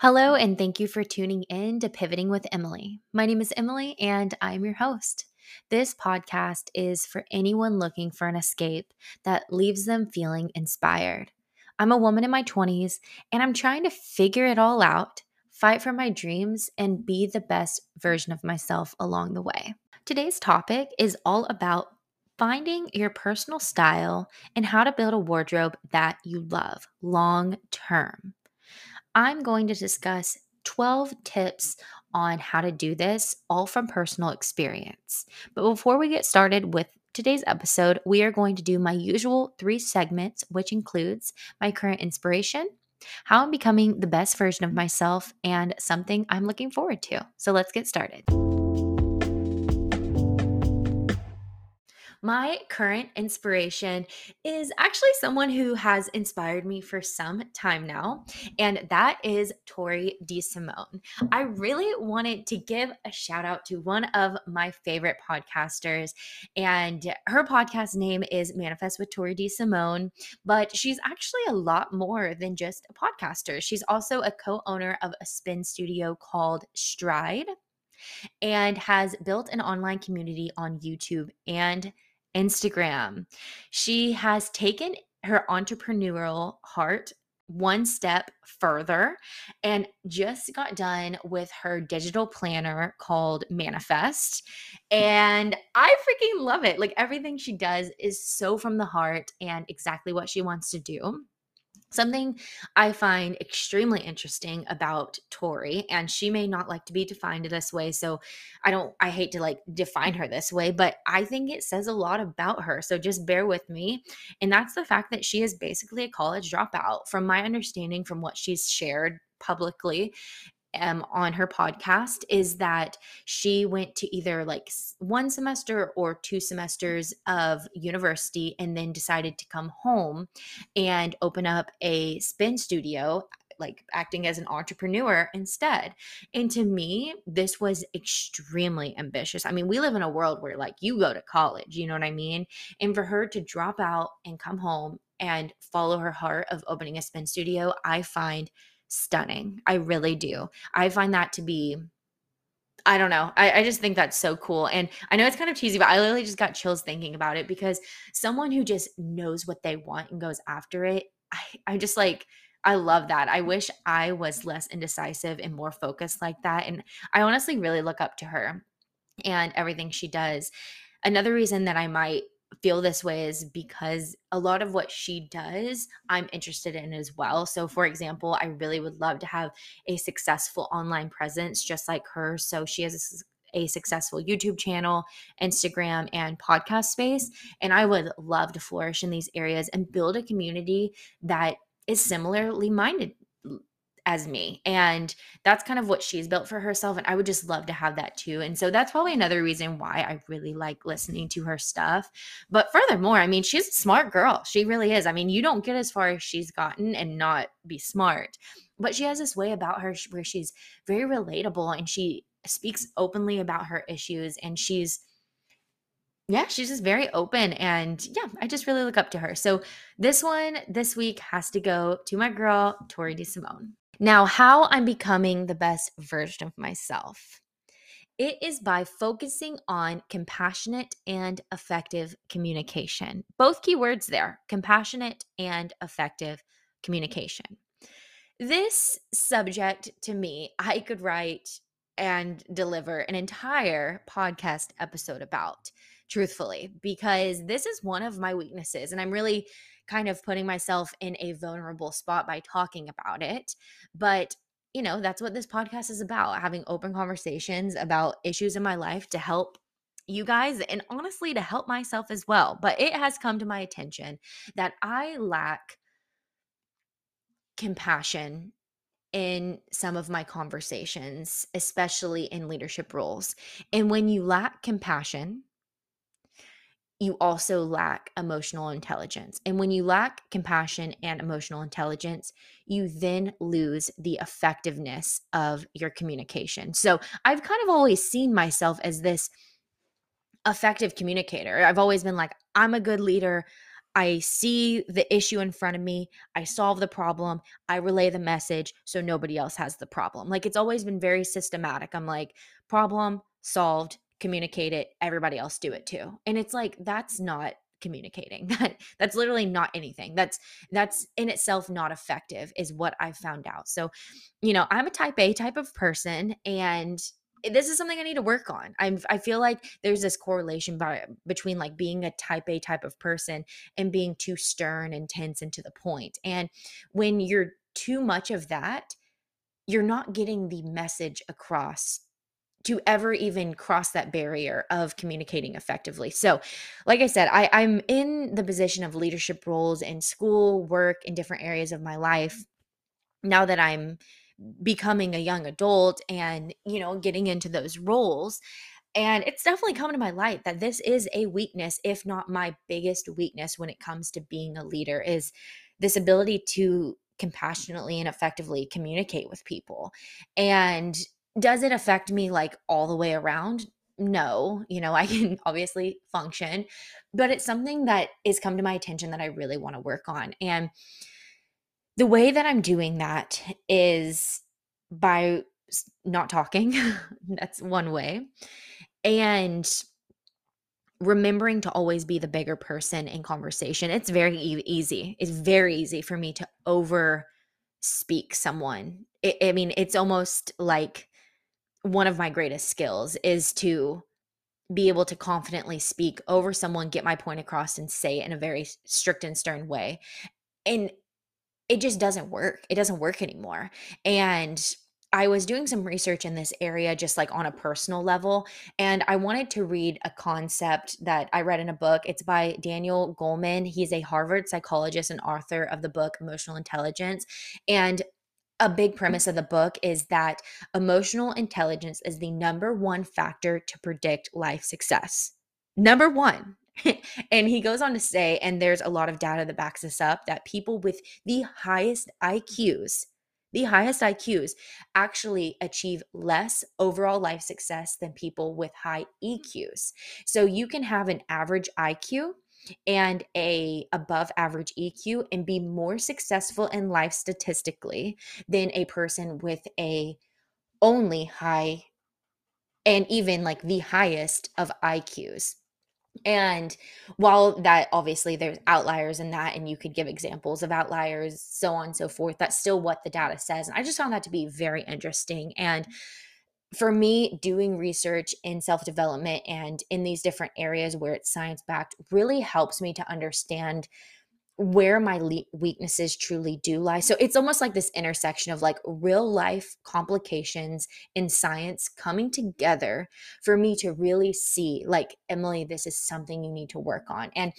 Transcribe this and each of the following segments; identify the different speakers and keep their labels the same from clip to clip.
Speaker 1: Hello, and thank you for tuning in to Pivoting with Emily. My name is Emily, and I'm your host. This podcast is for anyone looking for an escape that leaves them feeling inspired. I'm a woman in my 20s, and I'm trying to figure it all out, fight for my dreams, and be the best version of myself along the way. Today's topic is all about finding your personal style and how to build a wardrobe that you love long term. I'm going to discuss 12 tips on how to do this, all from personal experience. But before we get started with today's episode, we are going to do my usual three segments, which includes my current inspiration, how I'm becoming the best version of myself, and something I'm looking forward to. So let's get started. My current inspiration is actually someone who has inspired me for some time now, and that is Tori DeSimone. I really wanted to give a shout out to one of my favorite podcasters, and her podcast name is Manifest with Tori DeSimone, but she's actually a lot more than just a podcaster. She's also a co owner of a spin studio called Stride and has built an online community on YouTube and Instagram. She has taken her entrepreneurial heart one step further and just got done with her digital planner called Manifest. And I freaking love it. Like everything she does is so from the heart and exactly what she wants to do. Something I find extremely interesting about Tori, and she may not like to be defined this way, so I don't, I hate to like define her this way, but I think it says a lot about her. So just bear with me. And that's the fact that she is basically a college dropout. From my understanding, from what she's shared publicly um, on her podcast is that she went to either like one semester or two semesters of university and then decided to come home and open up a spin studio like acting as an entrepreneur instead. And to me, this was extremely ambitious. I mean, we live in a world where like you go to college, you know what I mean? And for her to drop out and come home and follow her heart of opening a spin studio, I find stunning. I really do. I find that to be I don't know. I, I, just think that's so cool. And I know it's kind of cheesy, but I literally just got chills thinking about it because someone who just knows what they want and goes after it, I, I just like, I love that. I wish I was less indecisive and more focused like that. And I honestly really look up to her and everything she does. Another reason that I might feel this way is because a lot of what she does, I'm interested in as well. So, for example, I really would love to have a successful online presence just like her. So, she has a, a successful YouTube channel, Instagram, and podcast space. And I would love to flourish in these areas and build a community that is similarly minded as me. And that's kind of what she's built for herself. And I would just love to have that too. And so that's probably another reason why I really like listening to her stuff. But furthermore, I mean, she's a smart girl. She really is. I mean, you don't get as far as she's gotten and not be smart. But she has this way about her where she's very relatable and she speaks openly about her issues and she's yeah, she's just very open and yeah, I just really look up to her. So this one this week has to go to my girl Tori DeSimone. Now, how I'm becoming the best version of myself. It is by focusing on compassionate and effective communication. Both keywords there compassionate and effective communication. This subject to me, I could write and deliver an entire podcast episode about, truthfully, because this is one of my weaknesses. And I'm really kind of putting myself in a vulnerable spot by talking about it. But you know, that's what this podcast is about having open conversations about issues in my life to help you guys and honestly to help myself as well. But it has come to my attention that I lack compassion in some of my conversations, especially in leadership roles. And when you lack compassion, you also lack emotional intelligence. And when you lack compassion and emotional intelligence, you then lose the effectiveness of your communication. So I've kind of always seen myself as this effective communicator. I've always been like, I'm a good leader. I see the issue in front of me, I solve the problem, I relay the message so nobody else has the problem. Like it's always been very systematic. I'm like, problem solved, communicate it, everybody else do it too. And it's like that's not communicating. That that's literally not anything. That's that's in itself not effective is what I've found out. So, you know, I'm a type A type of person and this is something I need to work on. I'm I feel like there's this correlation by, between like being a type A type of person and being too stern, and tense and to the point. And when you're too much of that, you're not getting the message across to ever even cross that barrier of communicating effectively. So, like I said, I, I'm in the position of leadership roles in school, work, in different areas of my life. Now that I'm becoming a young adult and, you know, getting into those roles. And it's definitely come to my light that this is a weakness, if not my biggest weakness when it comes to being a leader, is this ability to compassionately and effectively communicate with people. And does it affect me like all the way around? No, you know, I can obviously function, but it's something that is come to my attention that I really want to work on. And the way that I'm doing that is by not talking. That's one way. And remembering to always be the bigger person in conversation. It's very e- easy. It's very easy for me to over speak someone. It, I mean, it's almost like one of my greatest skills is to be able to confidently speak over someone, get my point across, and say it in a very strict and stern way. And it just doesn't work. It doesn't work anymore. And I was doing some research in this area, just like on a personal level. And I wanted to read a concept that I read in a book. It's by Daniel Goleman. He's a Harvard psychologist and author of the book Emotional Intelligence. And a big premise of the book is that emotional intelligence is the number one factor to predict life success. Number one. and he goes on to say, and there's a lot of data that backs this up, that people with the highest IQs, the highest IQs actually achieve less overall life success than people with high EQs. So you can have an average IQ and a above average EQ and be more successful in life statistically than a person with a only high and even like the highest of IQs. And while that obviously there's outliers in that, and you could give examples of outliers, so on and so forth, that's still what the data says. And I just found that to be very interesting. And for me, doing research in self development and in these different areas where it's science backed really helps me to understand where my le- weaknesses truly do lie. So it's almost like this intersection of like real life complications in science coming together for me to really see, like, Emily, this is something you need to work on. And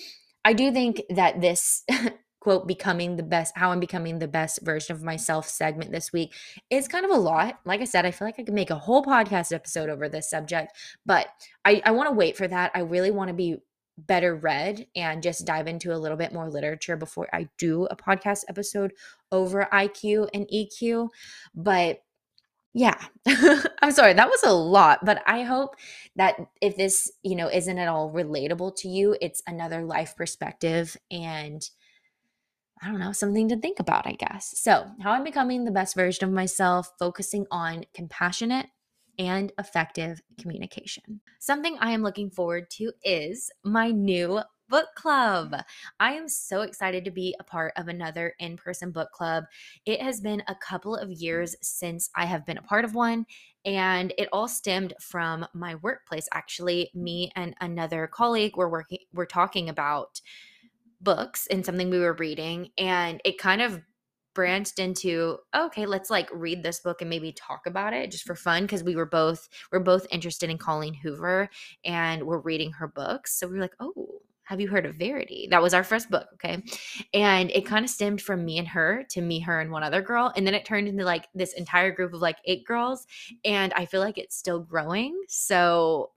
Speaker 1: I do think that this quote becoming the best how i'm becoming the best version of myself segment this week is kind of a lot like i said i feel like i could make a whole podcast episode over this subject but i, I want to wait for that i really want to be better read and just dive into a little bit more literature before I do a podcast episode over IQ and EQ. But yeah, I'm sorry, that was a lot, but I hope that if this, you know, isn't at all relatable to you, it's another life perspective and I don't know, something to think about, I guess. So, how I'm becoming the best version of myself, focusing on compassionate and effective communication. Something I am looking forward to is my new book club. I am so excited to be a part of another in person book club. It has been a couple of years since I have been a part of one, and it all stemmed from my workplace. Actually, me and another colleague were working, we're talking about books and something we were reading, and it kind of branched into okay let's like read this book and maybe talk about it just for fun because we were both we're both interested in colleen hoover and we're reading her books so we were like oh have you heard of verity? That was our first book okay? And it kind of stemmed from me and her to me her and one other girl and then it turned into like this entire group of like eight girls and i feel like it's still growing so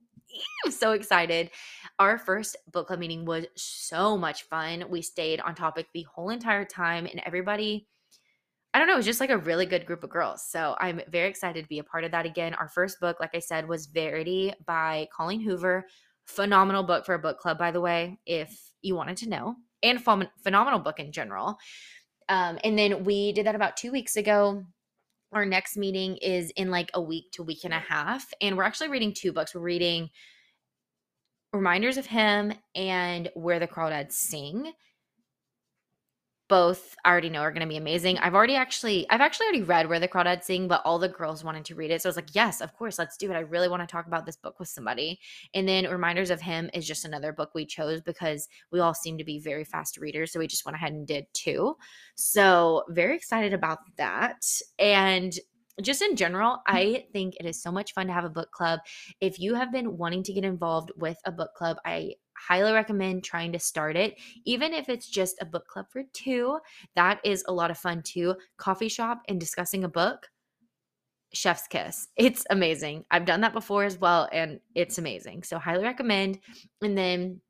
Speaker 1: I'm so excited. Our first book club meeting was so much fun. We stayed on topic the whole entire time, and everybody I don't know, it was just like a really good group of girls. So I'm very excited to be a part of that again. Our first book, like I said, was Verity by Colleen Hoover. Phenomenal book for a book club, by the way, if you wanted to know. and ph- phenomenal book in general. Um, and then we did that about two weeks ago. Our next meeting is in like a week to week and a half. And we're actually reading two books. We're reading Reminders of Him and Where the Crawdads Sing both I already know are going to be amazing. I've already actually I've actually already read Where the Crawdads Sing, but all the girls wanted to read it. So I was like, "Yes, of course, let's do it. I really want to talk about this book with somebody." And then Reminders of Him is just another book we chose because we all seem to be very fast readers, so we just went ahead and did two. So, very excited about that. And just in general, I mm-hmm. think it is so much fun to have a book club. If you have been wanting to get involved with a book club, I highly recommend trying to start it, even if it's just a book club for two. That is a lot of fun too. Coffee shop and discussing a book. Chef's kiss. It's amazing. I've done that before as well, and it's amazing. So, highly recommend. And then,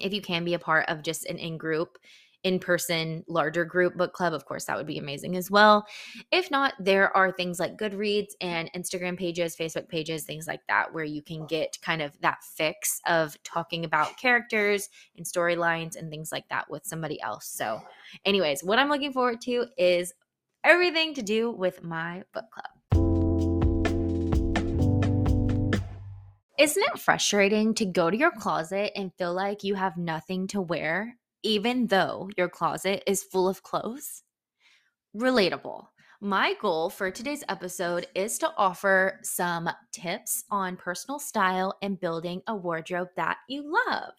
Speaker 1: if you can be a part of just an in group, in person, larger group book club, of course, that would be amazing as well. If not, there are things like Goodreads and Instagram pages, Facebook pages, things like that, where you can get kind of that fix of talking about characters and storylines and things like that with somebody else. So, anyways, what I'm looking forward to is everything to do with my book club. Isn't it frustrating to go to your closet and feel like you have nothing to wear even though your closet is full of clothes? Relatable. My goal for today's episode is to offer some tips on personal style and building a wardrobe that you love.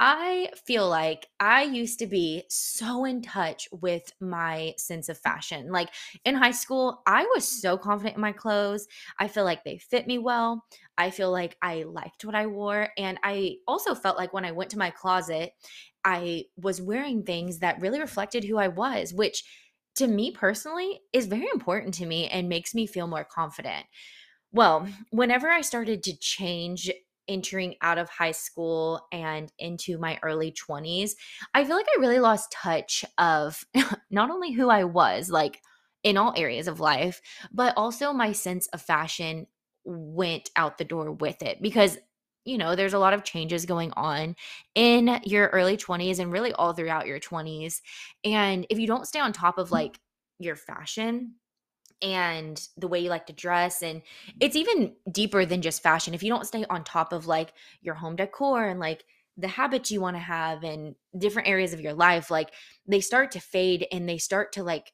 Speaker 1: I feel like I used to be so in touch with my sense of fashion. Like in high school, I was so confident in my clothes. I feel like they fit me well. I feel like I liked what I wore. And I also felt like when I went to my closet, I was wearing things that really reflected who I was, which to me personally is very important to me and makes me feel more confident. Well, whenever I started to change entering out of high school and into my early 20s, I feel like I really lost touch of not only who I was, like in all areas of life, but also my sense of fashion went out the door with it because you know, there's a lot of changes going on in your early 20s and really all throughout your 20s. And if you don't stay on top of mm-hmm. like your fashion, and the way you like to dress and it's mm-hmm. even deeper than just fashion if you don't stay on top of like your home decor and like the habits you want to have and different areas of your life like they start to fade and they start to like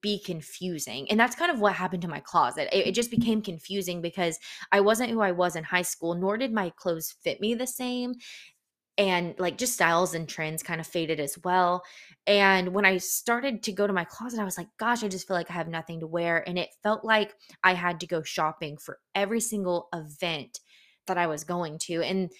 Speaker 1: be confusing. And that's kind of what happened to my closet. It, it, just mm-hmm. became confusing because I wasn't who I was in high school, nor did my clothes fit me the same and like just styles and trends kind of faded as well. And when I started to go to my closet, I was like, gosh, I just feel like I have nothing to wear. And it felt like I had to go shopping for every single event that I was going to. And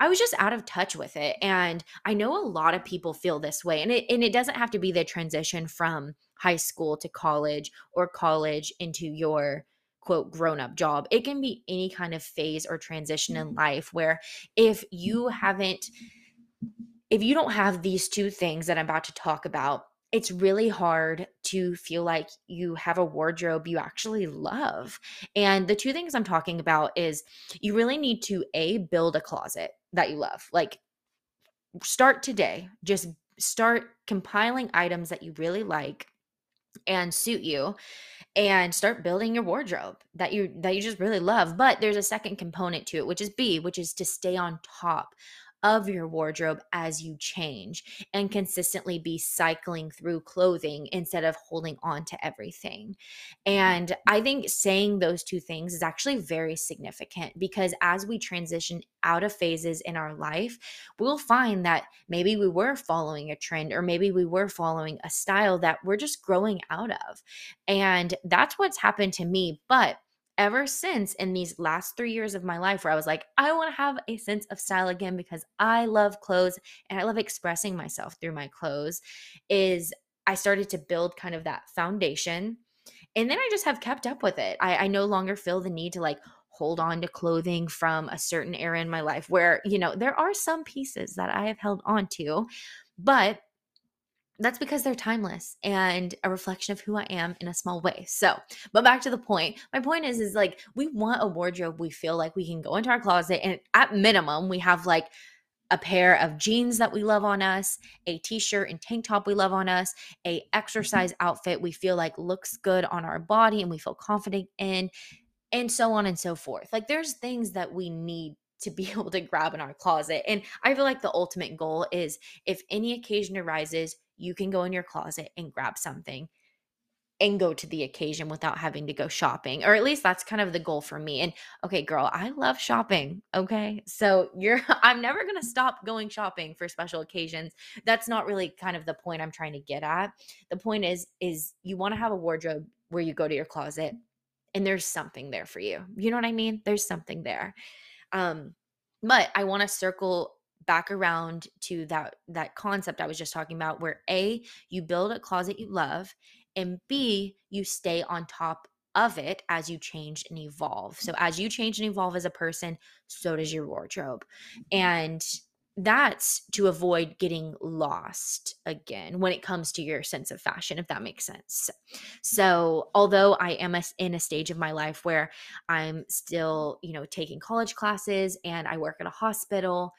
Speaker 1: I was just out of touch with it. And I know a lot of people feel this way. And it and it doesn't have to be the transition from high school to college or college into your quote grown up job. It can be any kind of phase or transition in mm-hmm. life where if you haven't, if you don't have these two things that I'm about to talk about, it's really hard to feel like you have a wardrobe you actually love. And the two things I'm talking about is you really need to A, build a closet that you love. Like, start today. Just start compiling items that you really like and suit you and start building your wardrobe that you that you just really love but there's a second component to it which is b which is to stay on top of your wardrobe as you change and consistently be cycling through clothing instead of holding on to everything. And I think saying those two things is actually very significant because as we transition out of phases in our life, we'll find that maybe we were following a trend or maybe we were following a style that we're just growing out of. And that's what's happened to me. But ever since in these last three years of my life where I was like, I want to have a sense of style again because I love clothes and I love expressing myself through my clothes, is I started to build kind of that foundation. And then I just have kept up with it. I, I no longer feel the need to like hold on to clothing from a certain era in my life where, you know, there are some pieces that I have held on to, but that's because they're timeless and a reflection of who I am in a small way. So, but back to the point. My point is is like we want a wardrobe we feel like we can go into our closet and at minimum we have like a pair of jeans that we love on us, a t-shirt and tank top we love on us, a mm-hmm. exercise outfit we feel like looks good on our body and we feel confident in, and so on and so forth. Like there's things that we need to be able to grab in our closet. And I feel like the ultimate goal is if any occasion arises, you can go in your closet and grab something and go to the occasion without having to go shopping or at least that's kind of the goal for me and okay girl i love shopping okay? So you're i'm never going to stop going shopping for special occasions. That's not really kind of the point i'm trying to get at. The point is is you want to have a wardrobe where you go to your closet and there's something there for you. You know what i mean? There's something there um but i want to circle back around to that that concept I was just talking about where A you build a closet you love and B you stay on top of it as you change and evolve. So as you change and evolve as a person, so does your wardrobe. And that's to avoid getting lost again when it comes to your sense of fashion if that makes sense. So although i am a, in a stage of my life where i'm still you know taking college classes and i work at a hospital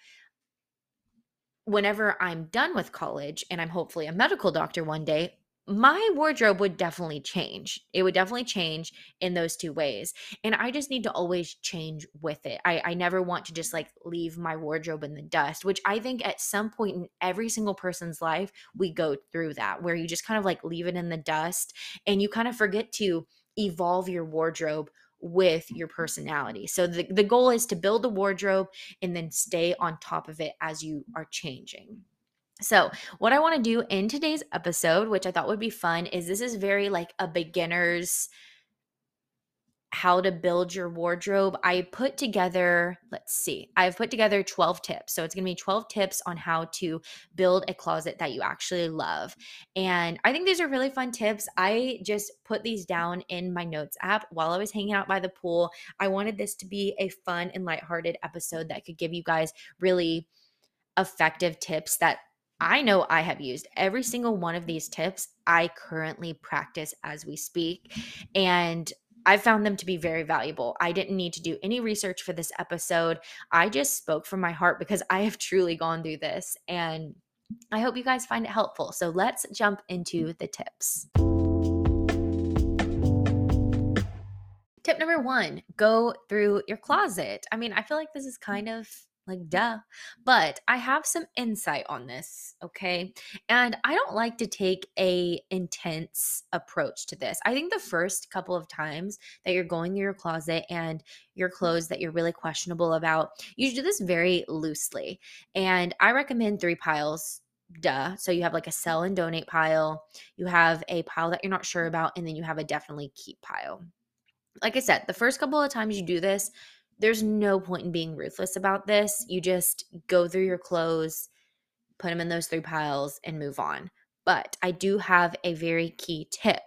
Speaker 1: whenever I'm done with college and I'm hopefully a medical doctor one day, my wardrobe would definitely change. It would definitely change in those two ways. And I just need to always change with it. I, I never want to just like leave my wardrobe in the dust, which I think at some point in every single person's life, we go through that where you just kind of like leave it in the dust and you kind of forget to evolve your wardrobe with your personality. So the, the goal is to build a wardrobe and then stay on top of it as you are changing. So, what I want to do in today's episode, which I thought would be fun, is this is very like a beginner's how to build your wardrobe, I put together, let's see, I've put together 12 tips. So it's going to be 12 tips on how to build a closet that you actually love. And I think these are really fun tips. I just put these down in my notes app while I was hanging out by the pool. I wanted this to be a fun and lighthearted episode that could give you guys really effective tips that I know I have used every single one of these tips. I currently practice as we speak. And I found them to be very valuable. I didn't need to do any research for this episode. I just spoke from my heart because I have truly gone through this and I hope you guys find it helpful. So let's jump into the tips. Tip number one go through your closet. I mean, I feel like this is kind of like, duh. But I have some insight on this, okay? And I don't like to take a intense approach to this. I think the first couple of times that you're going through your closet and your clothes that you're really questionable about, you should do this very loosely. And I recommend three piles duh. So you have like a sell and donate pile, you have a pile that you're not sure about, and then you have a definitely keep pile. Like I said, the first couple of times you do this, there's no point in being ruthless about this. You just go through your clothes, put them in those three piles, and move on. But I do have a very key tip,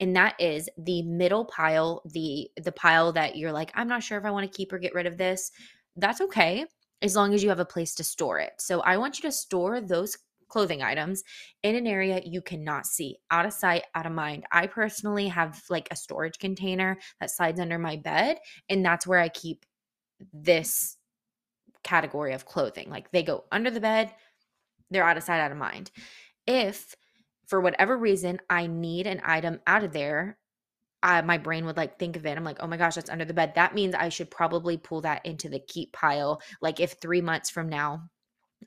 Speaker 1: and that is the middle pile, the the pile that you're like, I'm not sure if I want to keep or get rid of this. That's okay as long as you have a place to store it. So I want you to store those clothing items in an area you cannot see, out of sight, out of mind. I personally have like a storage container that slides under my bed, and that's where I keep this category of clothing. Like they go under the bed, they're out of sight, out of mind. If for whatever reason I need an item out of there, I, my brain would like think of it. I'm like, oh my gosh, that's under the bed. That means I should probably pull that into the keep pile. Like if three months from now,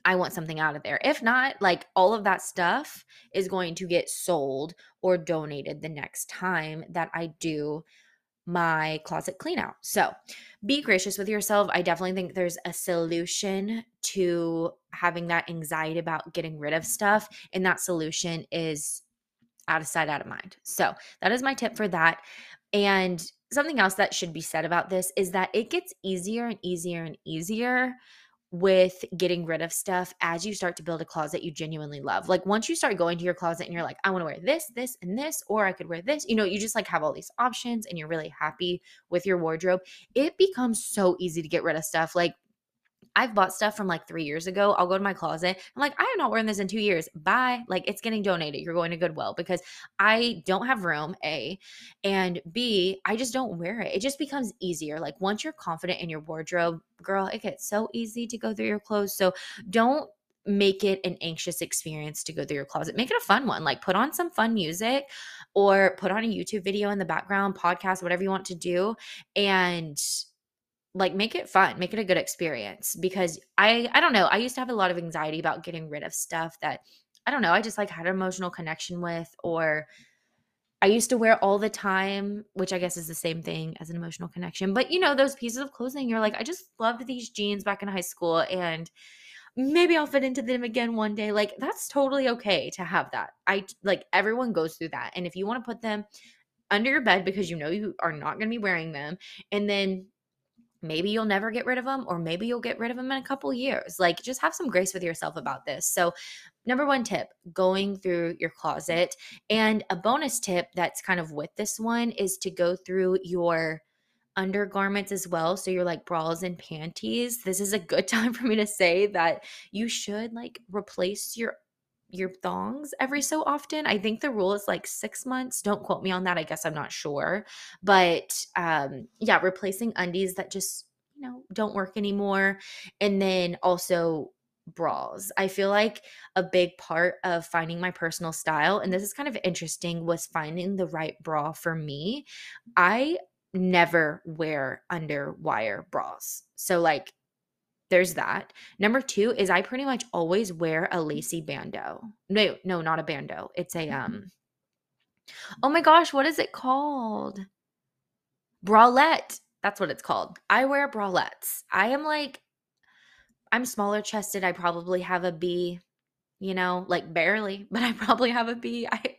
Speaker 1: I want something out of there. If not, like all of that stuff is going to get sold or donated the next time that I do my closet clean out. So be gracious with yourself. I definitely think there's a solution to having that anxiety about getting rid of stuff. And that solution is out of sight, out of mind. So that is my tip for that. And something else that should be said about this is that it gets easier and easier and easier with getting rid of stuff as you start to build a closet you genuinely love. Like once you start going to your closet and you're like, I want to wear this, this, and this, or I could wear this, you know, you just like have all these options and you're really happy with your wardrobe. It becomes so easy to get rid of stuff. Like I've bought stuff from like three years ago. I'll go to my closet. I'm like, I am not wearing this in two years. Bye. Like it's getting donated. You're going to Goodwill because I don't have room, A. And B, I just don't wear it. It just becomes easier. Like once you're confident in your wardrobe, girl, it gets so easy to go through your clothes. So don't make it an anxious experience to go through your closet. Make it a fun one. Like put on some fun music or put on a YouTube video in the background, podcast, whatever you want to do. And like make it fun make it a good experience because i i don't know i used to have a lot of anxiety about getting rid of stuff that i don't know i just like had an emotional connection with or i used to wear all the time which i guess is the same thing as an emotional connection but you know those pieces of clothing you're like i just loved these jeans back in high school and maybe i'll fit into them again one day like that's totally okay to have that i like everyone goes through that and if you want to put them under your bed because you know you are not going to be wearing them and then maybe you'll never get rid of them or maybe you'll get rid of them in a couple years. Like just have some grace with yourself about this. So number one tip going through your closet. And a bonus tip that's kind of with this one is to go through your undergarments as well. So you're like bras and panties. This is a good time for me to say that you should like replace your your thongs every so often. I think the rule is like six months. Don't quote me on that. I guess I'm not sure. But um, yeah, replacing undies that just, you know, don't work anymore. And then also bras. I feel like a big part of finding my personal style, and this is kind of interesting, was finding the right bra for me. I never wear under wire bras. So, like, there's that. Number two is I pretty much always wear a lacy bandeau. No, no, not a bandeau. It's a um Oh my gosh, what is it called? Bralette. That's what it's called. I wear bralettes. I am like I'm smaller chested. I probably have a B you know, like barely, but I probably have a B. I,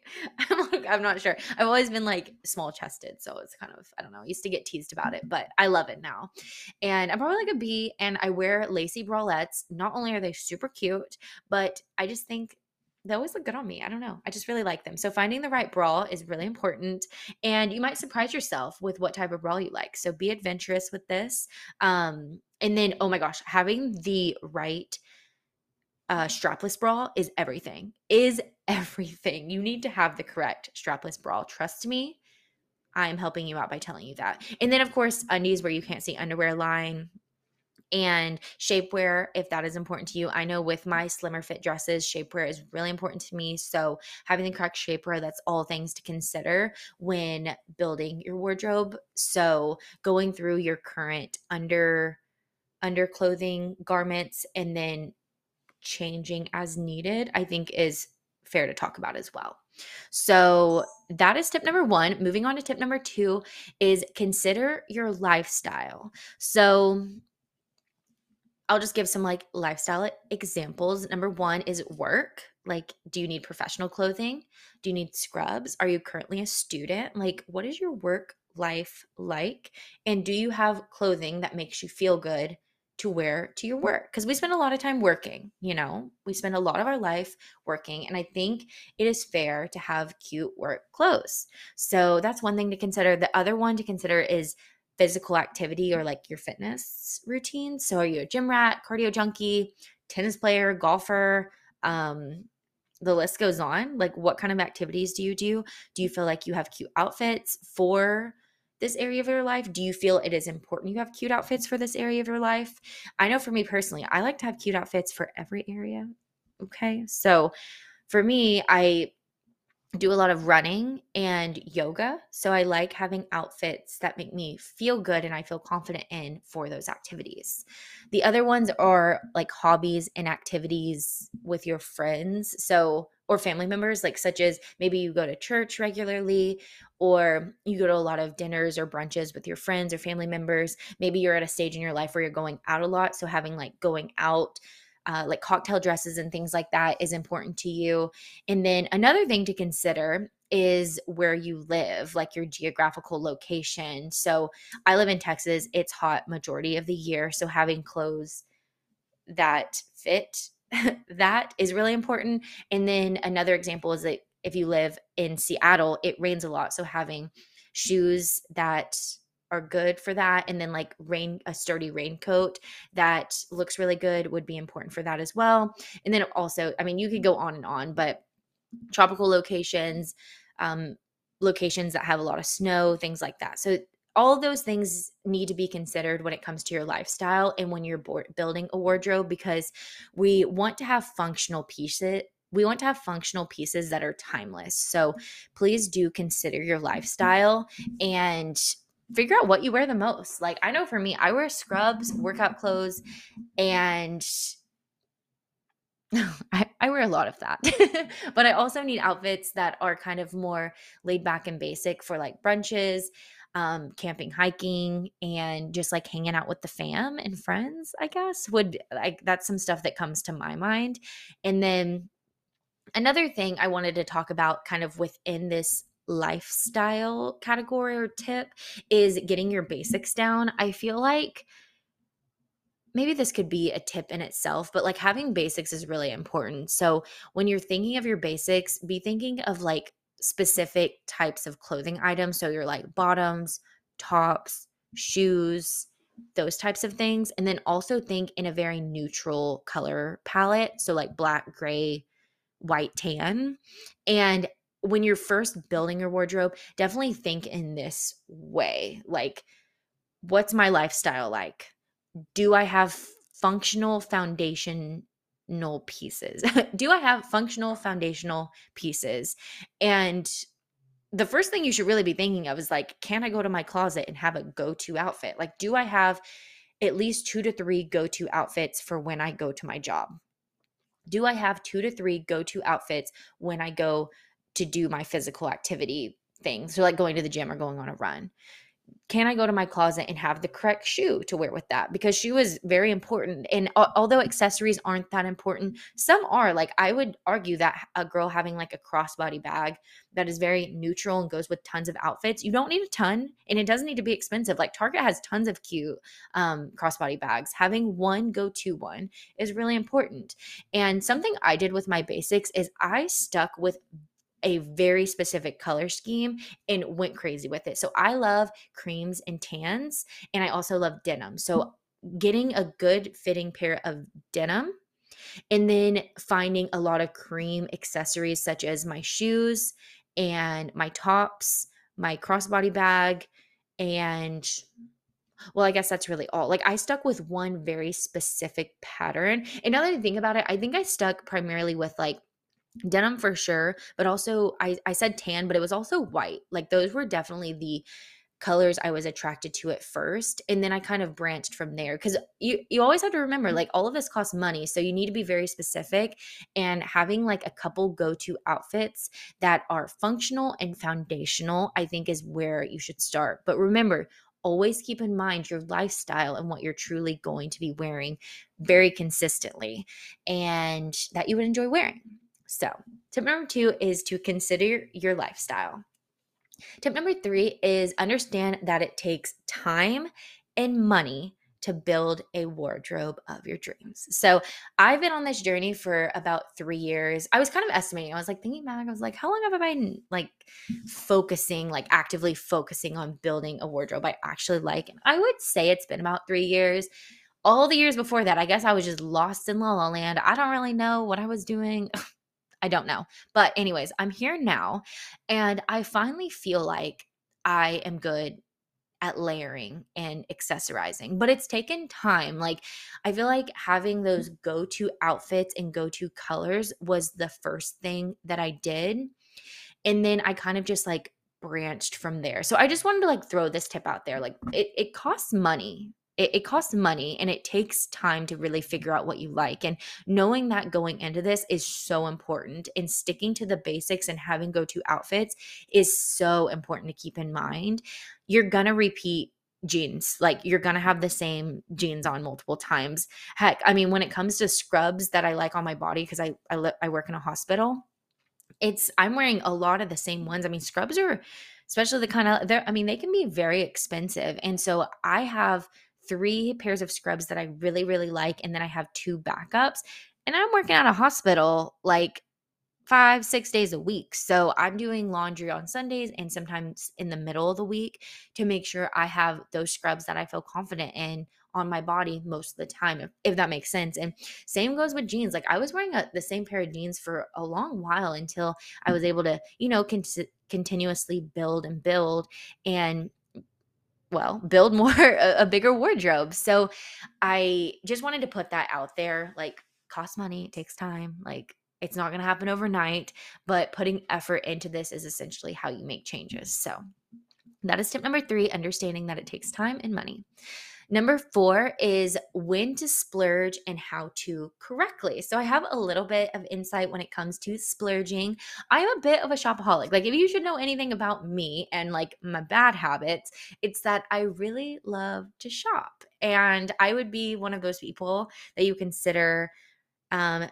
Speaker 1: I'm like, I'm not sure. I've always been like small chested, so it's kind of I don't know. I used to get teased about it, but I love it now. And I'm probably like a B, and I wear lacy bralettes. Not only are they super cute, but I just think they always look good on me. I don't know. I just really like them. So finding the right bra is really important, and you might surprise yourself with what type of bra you like. So be adventurous with this. Um, and then oh my gosh, having the right uh, strapless bra is everything. Is everything. You need to have the correct strapless bra. Trust me, I'm helping you out by telling you that. And then, of course, undies where you can't see underwear line and shapewear if that is important to you. I know with my slimmer fit dresses, shapewear is really important to me. So, having the correct shapewear, that's all things to consider when building your wardrobe. So, going through your current under underclothing garments and then changing as needed, I think is fair to talk about as well. So that is tip number one. Moving on to tip number two is consider your lifestyle. So I'll just give some like lifestyle examples. Number one is work. Like, do you need professional clothing? Do you need scrubs? Are you currently a student? Like, what is your work life like? And do you have clothing that makes you feel good to wear to your work because we spend a lot of time working you know? We spend a lot of our life working and i think it is fair to have cute work clothes. So that's one thing to consider. The other one to consider is physical activity or like your fitness routine. So are you a gym rat cardio junkie tennis player golfer? Um the list goes on. Like what kind of activities do you do? Do you feel like you have cute outfits for this area of your life? Do you feel it is important you have cute outfits for this area of your life? I know for me personally, I like to have cute outfits for every area. Okay. So for me, I do a lot of running and yoga. So I like having outfits that make me feel good and I feel confident in for those activities. The other ones are like hobbies and activities with your friends. So or family members like such as maybe you go to church regularly or you go to a lot of dinners or brunches with your friends or family members maybe you're at a stage in your life where you're going out a lot so having like going out uh, like cocktail dresses and things like that is important to you. And then another thing to consider is where you live, like your geographical location. So I live in Texas, it's hot majority of the year. So having clothes that fit that is really important. And then another example is that if you live in Seattle, it rains a lot. So having shoes that are good for that and then like rain a sturdy raincoat that looks really good would be important for that as well and then also i mean you could go on and on but tropical locations um locations that have a lot of snow things like that so all those things need to be considered when it comes to your lifestyle and when you're board, building a wardrobe because we want to have functional pieces we want to have functional pieces that are timeless so please do consider your lifestyle and figure out what you wear the most like i know for me i wear scrubs workout clothes and I, I, wear a lot of that. but I also need outfits that are kind of more laid back and basic for like brunches, um, camping, hiking, and just like hanging out with the fam and friends, I guess, would like that's some stuff that comes to my mind. And then another thing I wanted to talk about kind of within this lifestyle category or tip is getting your basics down. I feel like maybe this could be a tip in itself, but like having basics is really important. So when you're thinking of your basics, be thinking of like specific types of clothing items. So you're like bottoms, tops, shoes, those types of things. And then also think in a very neutral color palette. So like black, gray, white, tan. And when you're first building your wardrobe, definitely think in this way like, what's my lifestyle like? Do I have functional foundation foundational pieces? Do I have functional foundational pieces? And the first thing you should really be thinking of is like, can I go to my closet and have a go to outfit? Like, do I have at least two to three go to outfits for when I go to my job? Do I have two to three go to outfits when I go to do my physical activity things? So, like going to the gym or going on a run can I go to my closet and have the correct shoe to wear with that? Because shoe is very important. And although accessories aren't that important, some are. Like I would argue that a girl having like a crossbody bag that is very neutral and goes with tons of outfits, you don't need a ton and it doesn't need to be expensive. Like Target has tons of cute um, crossbody bags. Having one go to one is really important. And something I did with my basics is I stuck with a very specific color scheme and went crazy with it. So I love creams and tans, and I also love denim. So mm. getting a good fitting pair of denim and then finding a lot of cream accessories such as my shoes and my tops, my crossbody bag, and well, I guess that's really all. Like I stuck with one very specific pattern. And now that I think about it, I think I stuck primarily with like denim for sure but also I, I said tan but it was also white like those were definitely the colors i was attracted to at first and then i kind of branched from there because you you always have to remember mm-hmm. like all of this costs money so you need to be very specific and having like a couple go-to outfits that are functional and foundational i think is where you should start but remember always keep in mind your lifestyle and what you're truly going to be wearing very consistently and that you would enjoy wearing so, tip number two is to consider your lifestyle. Tip number three is understand that it takes time and money to build a wardrobe of your dreams. So I've been on this journey for about three years. I was kind of estimating. I was like thinking back. I was like, how long have I been like focusing, like actively focusing on building a wardrobe I actually like? And I would say it's been about three years. All the years before that, I guess I was just lost in la la land. I don't really know what I was doing. I don't know. But, anyways, I'm here now and I finally feel like I am good at layering and accessorizing, but it's taken time. Like, I feel like having mm-hmm. those go to outfits and go to colors was the first thing that I did. And then I kind of just like branched from there. So I just wanted to like throw this tip out there. Like, it, it costs money it, it, costs money and it takes time to really figure out what you like. And knowing that going into this is so important. And sticking to the basics and having go to outfits is so important to keep in mind. You're going to repeat jeans like you're gonna have the same jeans on multiple times heck i mean when it comes to scrubs that i like on my body because i I, li- I work in a hospital it's i'm wearing a lot of the same ones i mean scrubs are especially the kind of they're i mean they can be very expensive and so i have three pairs of scrubs that I really, really like. And then I have two backups. And I'm working at a hospital like five, six days a week. So I'm doing laundry on Sundays and sometimes in the middle of the week to make sure I have those scrubs that I feel confident in on my body most of the time, if, if that makes sense. And same goes with jeans. Like I was wearing a, the same pair of jeans for a long while until I was able to, you know, con- continuously build and build and well, build more a, a bigger wardrobe. So I just wanted to put that out there. Like, costs money, it takes time. Like, it's not going to happen overnight, but putting effort into this is essentially how you make changes. So, that is tip number three understanding that it takes time and money. Number four is when to splurge and how to correctly. So I have a little bit of insight when it comes to splurging. I am a bit of a shopaholic. Like, if you should know anything about me and like my bad habits, it's that I really love to shop. And I would be one of those people that you consider um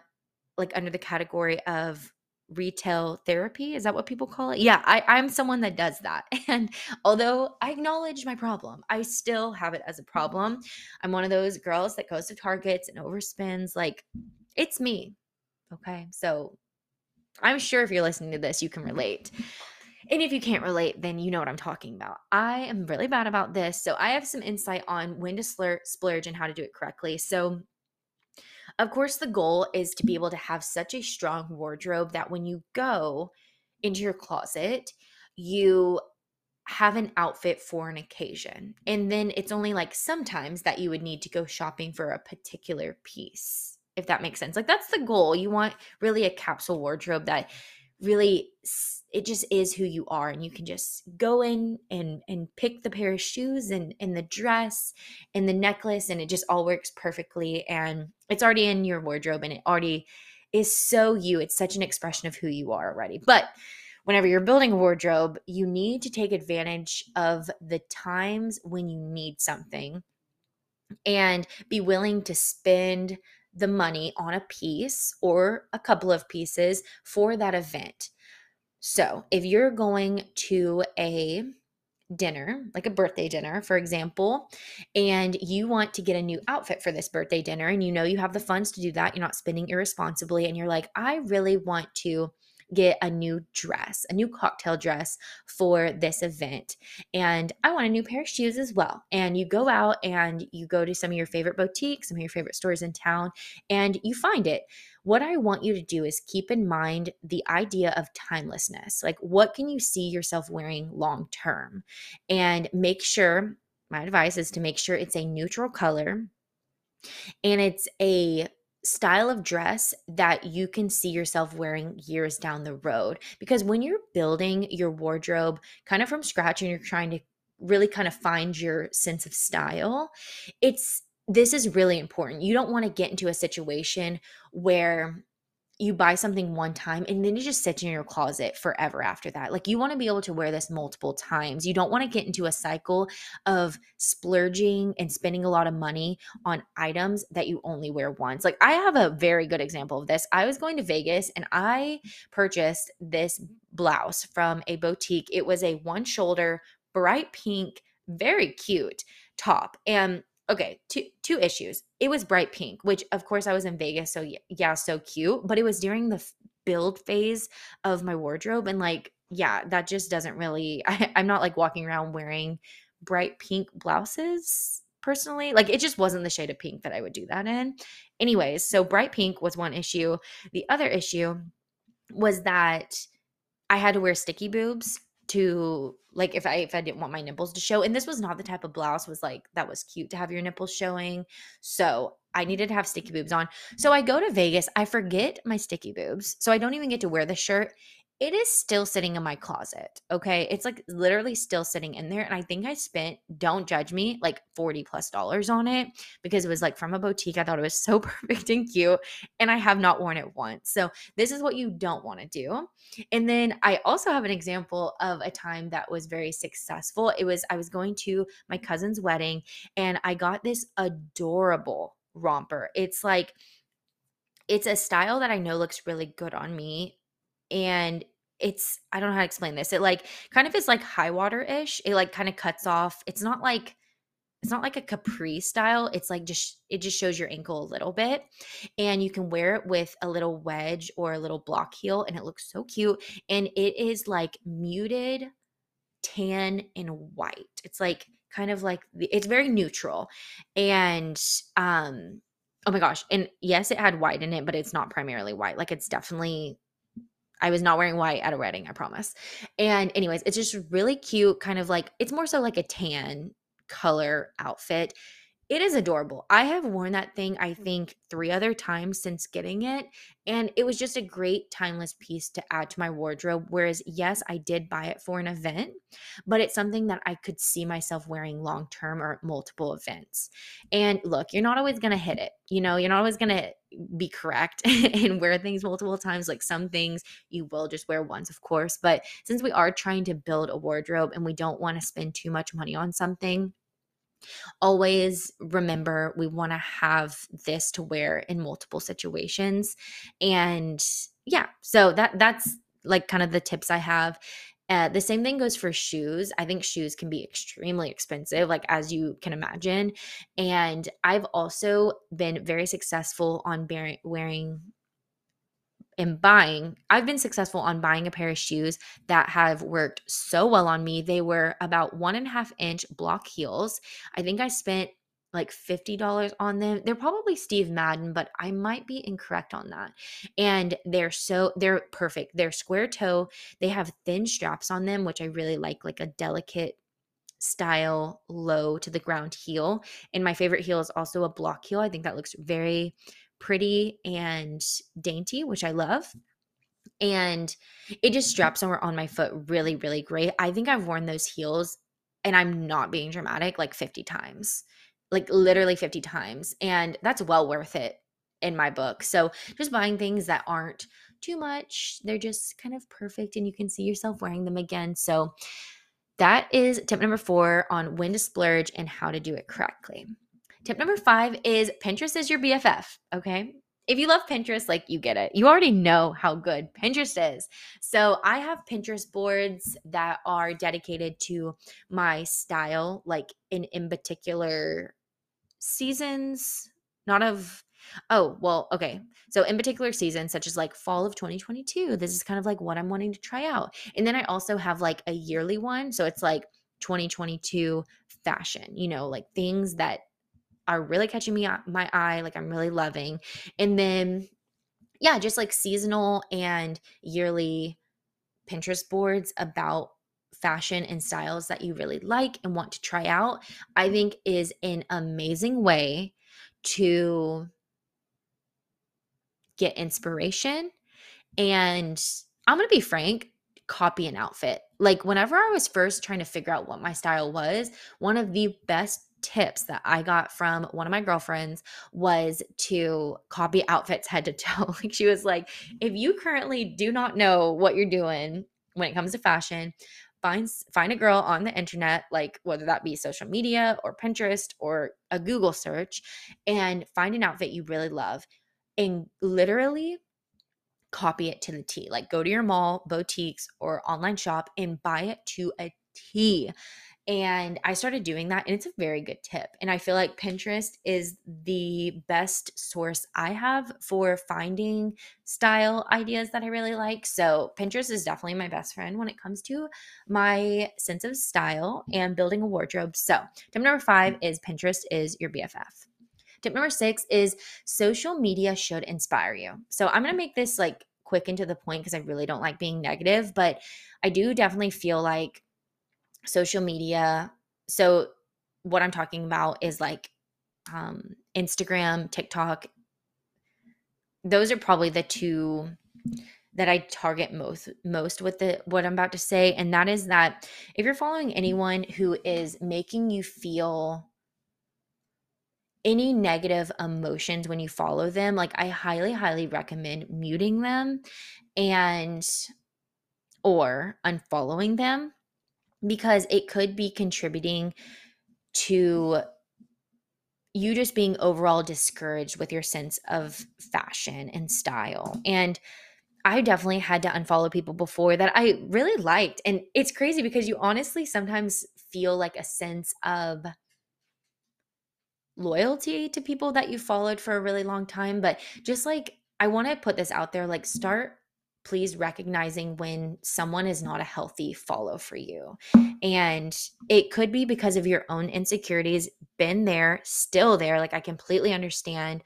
Speaker 1: like under the category of retail therapy is that what people call it? Yeah I, i'm someone that does that. And although i acknowledge my problem i still have it as a problem. I'm one of those girls that goes to targets and overspends like it's me okay? So i'm sure if you're listening to this you can relate. And if you can't relate then you know what i'm talking about. I am really bad about this so i have some insight on when to slur- splurge and how to do it correctly. So of course, the goal is to be able to have such a strong wardrobe that when you go into your closet, you have an outfit for an occasion. And then it's only like sometimes that you would need to go shopping for a particular piece, if that makes sense. Like that's the goal. You want really a capsule wardrobe that really it just is who you are and you can just go in and and pick the pair of shoes and and the dress and the necklace and it just all works perfectly and it's already in your wardrobe and it already is so you. It's such an expression of who you are already. But whenever you're building a wardrobe you need to take advantage of the times when you need something and be willing to spend the money on a piece or a couple of pieces for that event. So, if you're going to a dinner, like a birthday dinner, for example, and you want to get a new outfit for this birthday dinner, and you know you have the funds to do that, you're not spending irresponsibly, and you're like, I really want to get a new dress, a new cocktail dress for this event. And I want a new pair of shoes as well. And you go out and you go to some of your favorite boutiques, some of your favorite stores in town, and you find it. What I want you to do is keep in mind the idea of timelessness. Like, what can you see yourself wearing long term? And make sure, my advice is to make sure it's a neutral color and it's a style of dress that you can see yourself wearing years down the road. Because when you're building your wardrobe kind of from scratch and you're trying to really kind of find your sense of style, it's this is really important. You don't want to get into a situation where you buy something one time and then it just sits in your closet forever after that. Like you want to be able to wear this multiple times. You don't want to get into a cycle of splurging and spending a lot of money on items that you only wear once. Like I have a very good example of this. I was going to Vegas and I purchased this blouse from a boutique. It was a one shoulder, bright pink, very cute top. And okay, two two issues. It was bright pink, which of course I was in Vegas, so yeah, so cute. But it was during the build phase of my wardrobe, and like, yeah, that just doesn't really. I, I'm not like walking around wearing bright pink blouses personally. Like, it just wasn't the shade of pink that I would do that in. Anyways, so bright pink was one issue. The other issue was that I had to wear sticky boobs to like if I if I didn't want my nipples to show. And this was not the type of blouse was like that was cute to have your nipples showing. So I needed to have sticky boobs on. So I go to Vegas. I forget my sticky boobs. So I don't even get to wear the shirt it is still sitting in my closet. Okay. It's like literally still sitting in there. And I think I spent, don't judge me, like 40 plus dollars on it because it was like from a boutique. I thought it was so perfect and cute. And I have not worn it once. So this is what you don't want to do. And then I also have an example of a time that was very successful. It was, I was going to my cousin's wedding and I got this adorable romper. It's like, it's a style that I know looks really good on me and it's I don't know how to explain this. It like kind of is like high water ish. It like kind of cuts off. It's not like it's not like a capri style. It's like just it just shows your ankle a little bit. And you can wear it with a little wedge or a little block heel and it looks so cute and it is like muted tan and white. It's like kind of like it's very neutral. And um oh my gosh, and yes it had white in it, but it's not primarily white. Like it's definitely I was not wearing white at a wedding, I promise. And anyways, it's just really cute, kind of like it's more so like a tan color outfit. It is adorable. I have worn that thing, I mm-hmm. think, three other times since getting it. And it was just a great timeless piece to add to my wardrobe. Whereas, yes, I did buy it for an event, but it's something that I could see myself wearing long term or multiple events. And look, you're not always going to hit it. You know, you're not always going to be correct and wear things multiple times. Like some things you will just wear once, of course. But since we are trying to build a wardrobe and we don't want to spend too much money on something, always remember we want to have this to wear in multiple situations and yeah so that that's like kind of the tips i have uh, the same thing goes for shoes. I think shoes can be extremely expensive, like as you can imagine. And I've also been very successful on bearing, wearing in buying, I've been successful on buying a pair of shoes that have worked so well on me. They were about one and a half inch block heels. I think I spent like $50 on them. They're probably Steve Madden, but I might be incorrect on that. And they're so they're perfect. They're square toe. They have thin straps on them, which I really like like a delicate style low to the ground heel. And my favorite heel is also a block heel. I think that looks very pretty and dainty, which I love. Mm. And it just mm-hmm. straps on, on my foot really, really great. I think I've worn those heels, and I'm not being dramatic, like 50 times, like literally 50 times. And that's well worth it in my book. So just buying things that aren't too much, they're just kind of perfect, and you can see yourself wearing them again. So that is tip number four on when to splurge and how to do it correctly. Tip number five is Pinterest is your BFF. Okay. If you love Pinterest, like you get it. You already know how good Pinterest is. So I have Pinterest boards that are dedicated to my style, like in in particular seasons, not of Oh, well, okay. So in particular seasons such as like fall of 2022, this is kind of like what I'm wanting to try out. And then I also have like a yearly one, so it's like 2022 fashion, you know, like things that are really catching me my eye like i'm really loving. And then yeah just like seasonal and yearly pinterest boards about fashion and styles that you really like and want to try out i think is an amazing way to get inspiration. And i'm to be frank copy an outfit. Like whenever i was first trying to figure out what my style was one of the best tips that I got from one of my girlfriends was to copy outfits head to toe. like she was like, mm-hmm. if you currently do not know what you're doing when it comes to fashion, find find a girl on the internet, like whether that be social media or Pinterest or a Google search, and find an outfit you really love and literally copy it to the T. Like go to your mall, boutiques, or online shop and buy it to a T. And I started doing that, and it's a very good tip. And I feel like Pinterest is the best source I have for finding style ideas that I really like. So, Pinterest is definitely my best friend when it comes to my sense of style and building a wardrobe. So, tip number five mm. is Pinterest is your BFF. Tip number six is social media should inspire you. So, I'm to make this like quick and to the point because I really don't like being negative, but I do definitely feel like social media. So, what I'm talking about is like um, Instagram, TikTok. Those are probably the two that I target most most with the what I'm about to say and that is that if you're following anyone who is making you feel any negative emotions when you follow them like I highly highly recommend muting them and or unfollowing them because it could be contributing to you just being overall discouraged with your sense of fashion and style. And I definitely had to unfollow people before that I really liked. And it's crazy because you honestly sometimes feel like a sense of loyalty to people that you followed for a really long time, but just like I want to put this out there like start please recognizing when someone is not a healthy follow for you. And it could be because of your own insecurities, been there, still there. Like I completely understand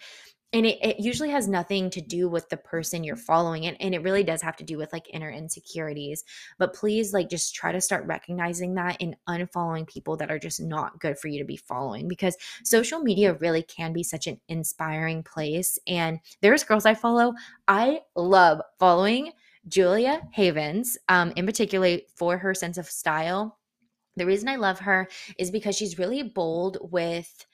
Speaker 1: and it, it usually has nothing to do with the person you're following and, and it really does have to do with like inner insecurities. But please like just try to start recognizing that and unfollowing people that are just not good for you to be following because social media really can be such an inspiring place. And there's girls i follow i love following julia havens um, in particular for her sense of style. The reason i love her is because she's really bold with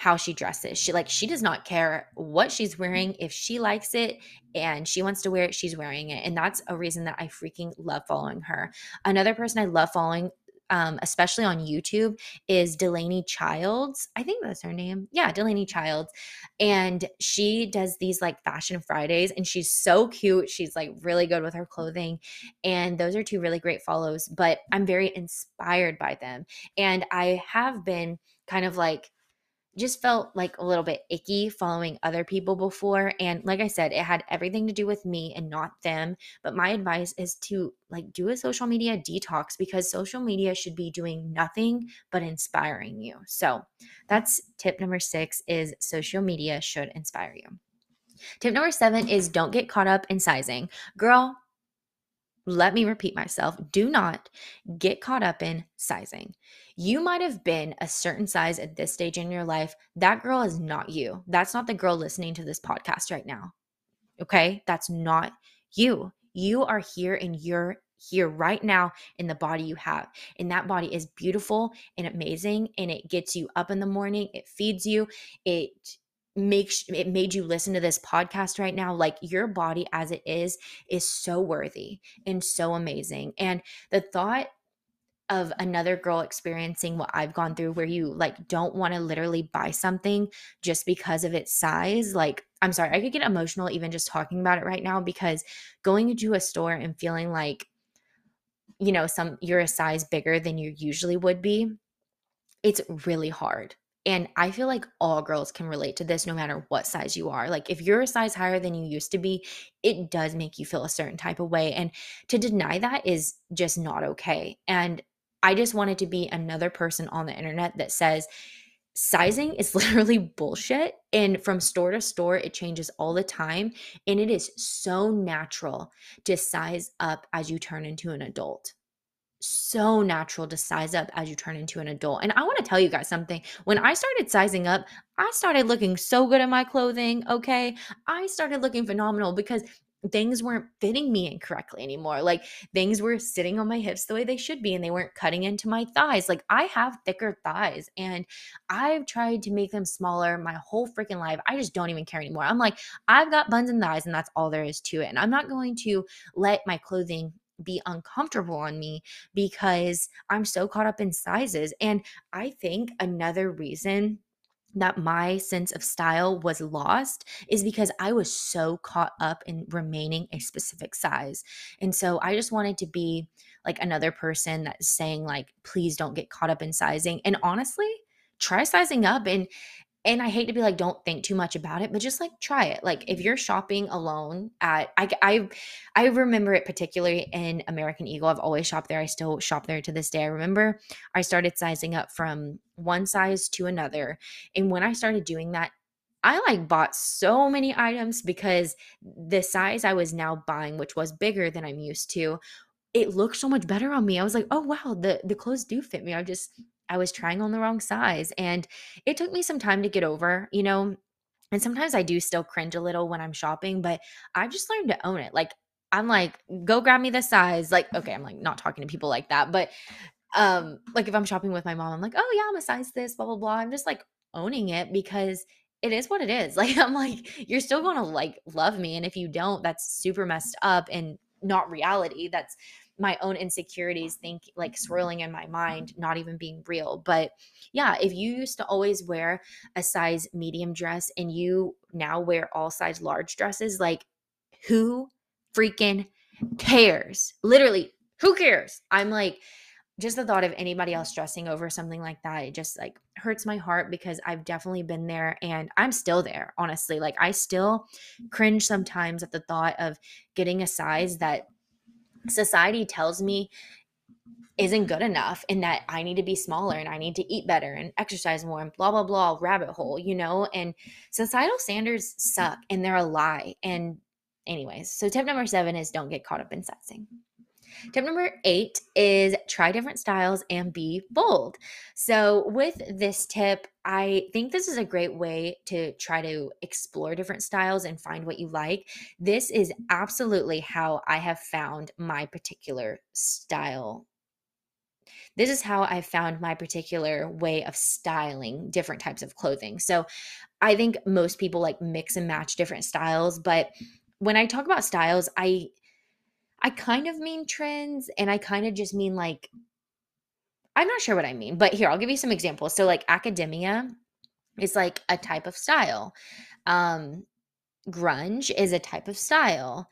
Speaker 1: how she dresses. She like she does not care what she's wearing if she likes it and she wants to wear it, she's wearing it. And that's a reason that I freaking love following her. Another person I love following um, especially on YouTube, is Delaney Childs. I think that's her name. Yeah, Delaney Childs. And she does these like Fashion Fridays, and she's so cute. She's like really good with her clothing. And those are two really great follows. But I'm very inspired by them. And I have been kind of like, just felt like a little bit icky following other people before and like i said it had everything to do with me and not them but my advice is to like do a social media detox because social media should be doing nothing but inspiring you. So that's tip number 6 is social media should inspire you. Tip number 7 is don't get caught up in sizing. Girl let me repeat myself do not get caught up in sizing. You might have been a certain size at this stage in your life. That girl is not you. That's not the girl listening to this podcast right now. Okay? That's not you. You are here and you're here right now in the body you have. And that body is beautiful and amazing and it gets you up in the morning, it feeds you, it makes it made you listen to this podcast right now like your body as it is is so worthy and so amazing and the thought of another girl experiencing what I've gone through where you like don't want to literally buy something just because of its size like I'm sorry I could get emotional even just talking about it right now because going into a store and feeling like you know some you're a size bigger than you usually would be it's really hard and I feel like all girls can relate to this no matter what size you are. Like, if you're a size higher than you used to be, it does make you feel a certain type of way. And to deny that is just not okay. And I just wanted to be another person on the internet that says, sizing is literally bullshit. And from store to store, it changes all the time. And it is so natural to size up as you turn into an adult so natural to size up as you turn into an adult. And I want to tell you guys something. When I started sizing up, I started looking so good in my clothing. Okay. I started looking phenomenal because things weren't fitting me incorrectly anymore. Like things were sitting on my hips the way they should be and they weren't cutting into my thighs. Like I have thicker thighs and I've tried to make them smaller my whole freaking life. I just don't even care anymore. I'm like, I've got buns and thighs and that's all there is to it. And I'm not going to let my clothing be uncomfortable on me because I'm so caught up in sizes. And I think another reason that my sense of style was lost is because I was so caught up in remaining a specific size. And so I just wanted to be like another person that's saying like please don't get caught up in sizing. And honestly, try sizing up and and I hate to be like, don't think too much about it, but just like try it. Like if mm-hmm. you're shopping alone at, I, I, I remember it particularly in American Eagle. I've always shopped there. I still shop there to this day. I remember I started sizing up from one size to another. And when I started doing that, I like bought so many items because the size I was now buying, which was bigger than I'm used to, it looked so much better on me. I was like, oh wow, the the clothes do fit me. I just I was trying on the wrong size. And it took me some time to get over, you know. And sometimes I do still cringe a little when I'm shopping, but I've just learned to own it. Like, I'm like, go grab me the size. Like, okay, I'm like not talking to people like that, but um, like if I'm shopping with my mom, I'm like, oh yeah, I'm a size this, blah, blah, blah. I'm just like owning it because it is what it is. Like, I'm like, you're still gonna like love me. And if you don't, that's super messed up and not reality. That's my own insecurities think like swirling in my mind not even being real. But yeah if you used to always wear a size medium dress and you now wear all size large dresses like who freaking cares? Literally who cares? I'm like just the thought of anybody else stressing over something like that, it just like hurts my heart because I've definitely been there and I'm still there, honestly. Like I still cringe sometimes at the thought of getting a size that society tells me isn't good enough and that I need to be smaller and I need to eat better and exercise more and blah blah blah rabbit hole, you know? And societal standards suck and they're a lie. And anyways, so tip number 7 is don't get caught up in sizing. Tip number eight is try different styles and be bold. So, with this tip, I think this is a great way to try to explore different styles and find what you like. This is absolutely how I have found my particular style this is how I found my particular way of styling different types of clothing. So I think most people like mix and match different styles, but when I talk about styles, I I kind of mean trends and I kind of just mean like I'm not sure what I mean, but here I'll give you some examples. So like academia is like a type of style. Um grunge is a type of style.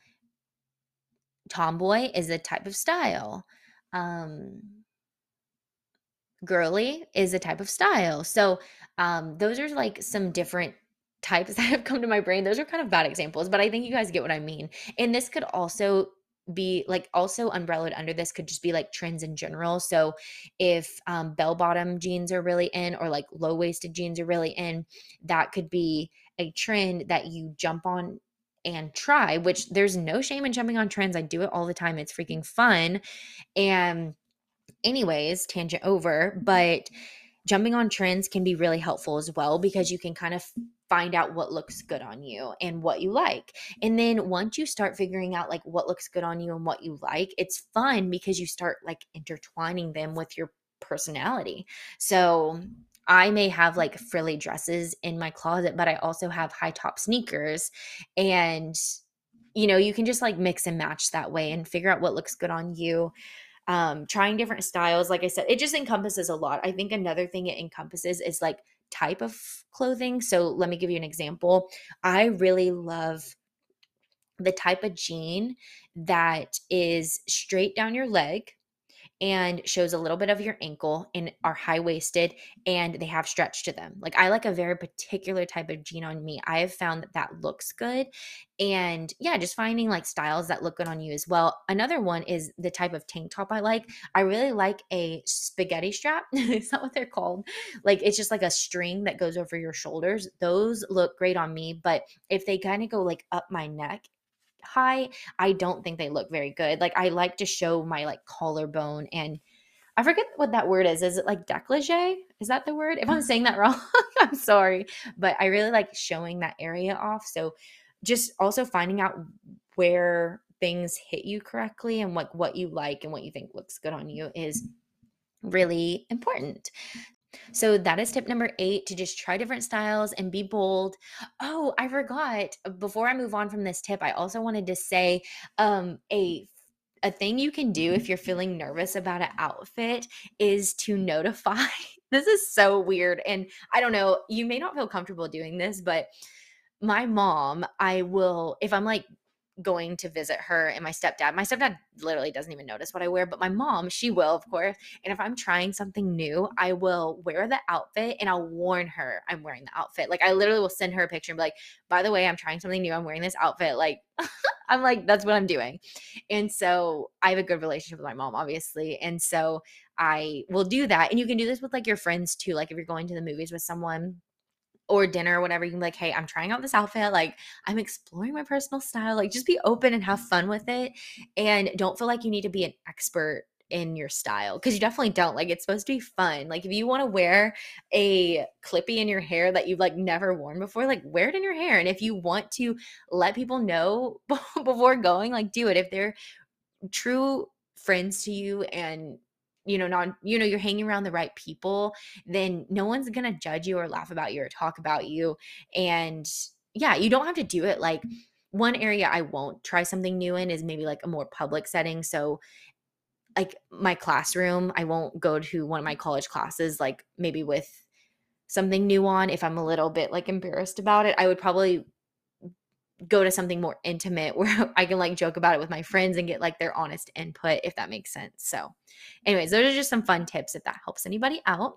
Speaker 1: Tomboy is a type of style. Um girly is a type of style. So um those are like some different types that have come to my brain. Those are kind of bad examples, but I think you guys get what I mean. And this could also be like also umbrellaed under this could just be like trends in general. So if um, bell bottom jeans are really in or like low waisted jeans are really in, that could be a trend that you jump on and try, which there's no shame in jumping on trends. I do it all the time. It's freaking fun. And, anyways, tangent over, but jumping on trends can be really helpful as well because you can kind of find out what looks good on you and what you like. And then once you start figuring out like what looks good on you and what you like, it's fun because you start like intertwining them with your personality. So I may have like frilly dresses in my closet, but I also have high top sneakers and you know, you can just like mix and match that way and figure out what looks good on you um, trying different styles. Like I said, it just encompasses a lot. I think another thing it encompasses is like type of clothing. So let me give you an example. I really love the type of jean that is straight down your leg and shows a little bit of your ankle and are high waisted and they have stretch to them. Like I like a very particular type of jean on me. I have found that that looks good. And yeah, just finding like styles that look good on you as well. Another one is the type of tank top I like. I really like a spaghetti strap. Is that what they're called? Like it's just like a string that goes over your shoulders. Those look great on me, but if they kind of go like up my neck high, I don't think they look very good. Like I like to show my like collarbone and I forget what that word is. Is it like décolleté? Is that the word? If I'm saying that wrong, I'm sorry. But I really like showing that area off. So just also finding out where things hit you correctly and like what you like and what you think looks good on you is really important. So that is tip number eight to just try different styles and be bold. Oh, I forgot. Before I move on from this tip, I also wanted to say um, a a thing you can do if you're feeling nervous about an outfit is to notify. this is so weird. And I don't know, you may not feel comfortable doing this, but my mom, I will, if I'm like going to visit her and my stepdad. My stepdad literally doesn't even notice what I wear, but my mom, she will, of course. And if I'm trying something new, I will wear the outfit and I'll warn her I'm wearing the outfit. Like I literally will send her a picture and be like, by the way, I'm trying something new. I'm wearing this outfit. Like I'm like, that's what I'm doing. And so I have a good relationship with my mom, obviously. And so I will do that. And you can do this with like your friends too. Like if you're going to the movies with someone or dinner or whatever, you can be like, hey, I'm trying out this outfit. Like, I'm exploring my personal style. Like, just be open and have mm-hmm. fun with it. And don't feel like you need to be an expert in your style because you definitely don't. Like, it's supposed to be fun. Like, if you want to wear a clippy in your hair that you've like never worn before, like, wear it in your hair. And if you want to let people know before going, like, do it. If they're true friends to you and you know not you know you're hanging around the right people then no one's gonna judge you or laugh about you or talk about you. And yeah you don't have to do it. Like one area i won't try something new in is maybe like a more public setting. So like my classroom i won't go to one of my college classes like maybe with something new on if i'm a little bit like embarrassed about it. I would probably go to something more intimate where I can like joke about it with my friends and get like their honest input, if that makes sense. So, anyways, those are just some fun tips if that helps anybody out.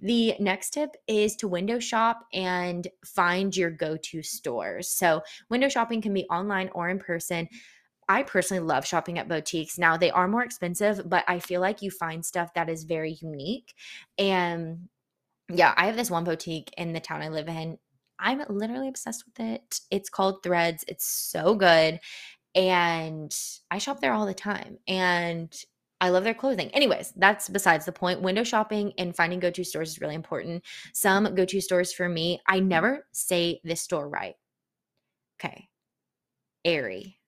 Speaker 1: The next tip is to window shop and find your go to stores. So, window shopping can be online or in person. I personally love shopping at boutiques. Now, they are more expensive, but I feel like you find stuff that is very unique. And yeah, I have this one boutique in the town I live in. I'm literally obsessed with it. It's called Threads. It's so good. And I shop there all the time. And I love their clothing. Anyways, that's besides the point. Window shopping and finding go to stores is really important. Some go to stores for me, I never say this store right. Okay. Aerie.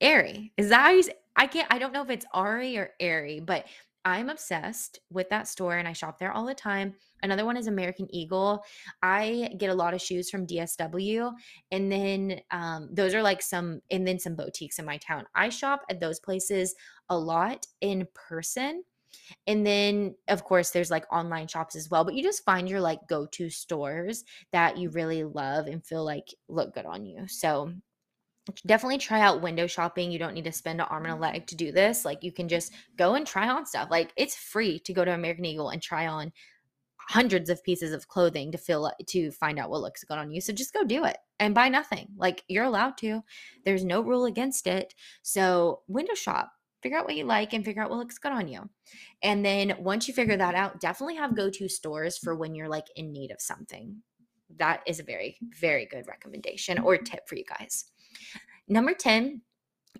Speaker 1: Aerie. Is that how you say? I can't, I don't know if it's Ari or Aerie, but I'm obsessed with that store and I shop there all the time. Another one is American Eagle. I get a lot of shoes from DSW, and then um, those are like some, and then some boutiques in my town. I shop at those places a lot in person. And then, of course, there's like online shops as well, but you just find your like go to stores that you really love and feel like look good on you. So, definitely try out window shopping. You don't need to spend an arm and a mm-hmm. leg to do this. Like you can just go and try on stuff. Like it's free to go to American Eagle and try on hundreds of pieces of clothing to feel to find out what looks good on you. So just go do it and buy nothing. Like you're allowed to. There's no rule against it. So window shop. Figure out what you like and figure out what looks good on you. And then once you figure that mm-hmm. out, definitely have go-to stores for when you're like in need of something. That is a very, very good recommendation or mm-hmm. tip for you guys. Number 10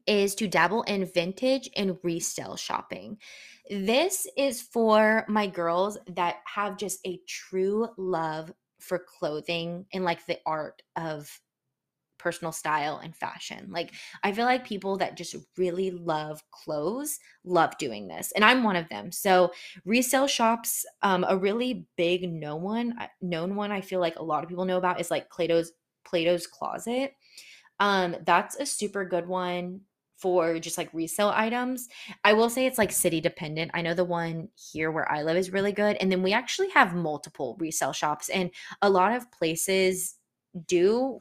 Speaker 1: is to dabble in vintage and resale shopping. This is for my girls that have just a true love for clothing and like the art of personal style and fashion. Like I feel like people that just really love clothes love doing this, and I'm one of them. So resale shops, um, a really big no one known one I feel like a lot of people know about is like Plato's Plato's Closet. Um, that's a super good one for just like resale items. I will say it's like city dependent. I know the one here where I live is really good. And then we actually have multiple resale shops, and a lot of places do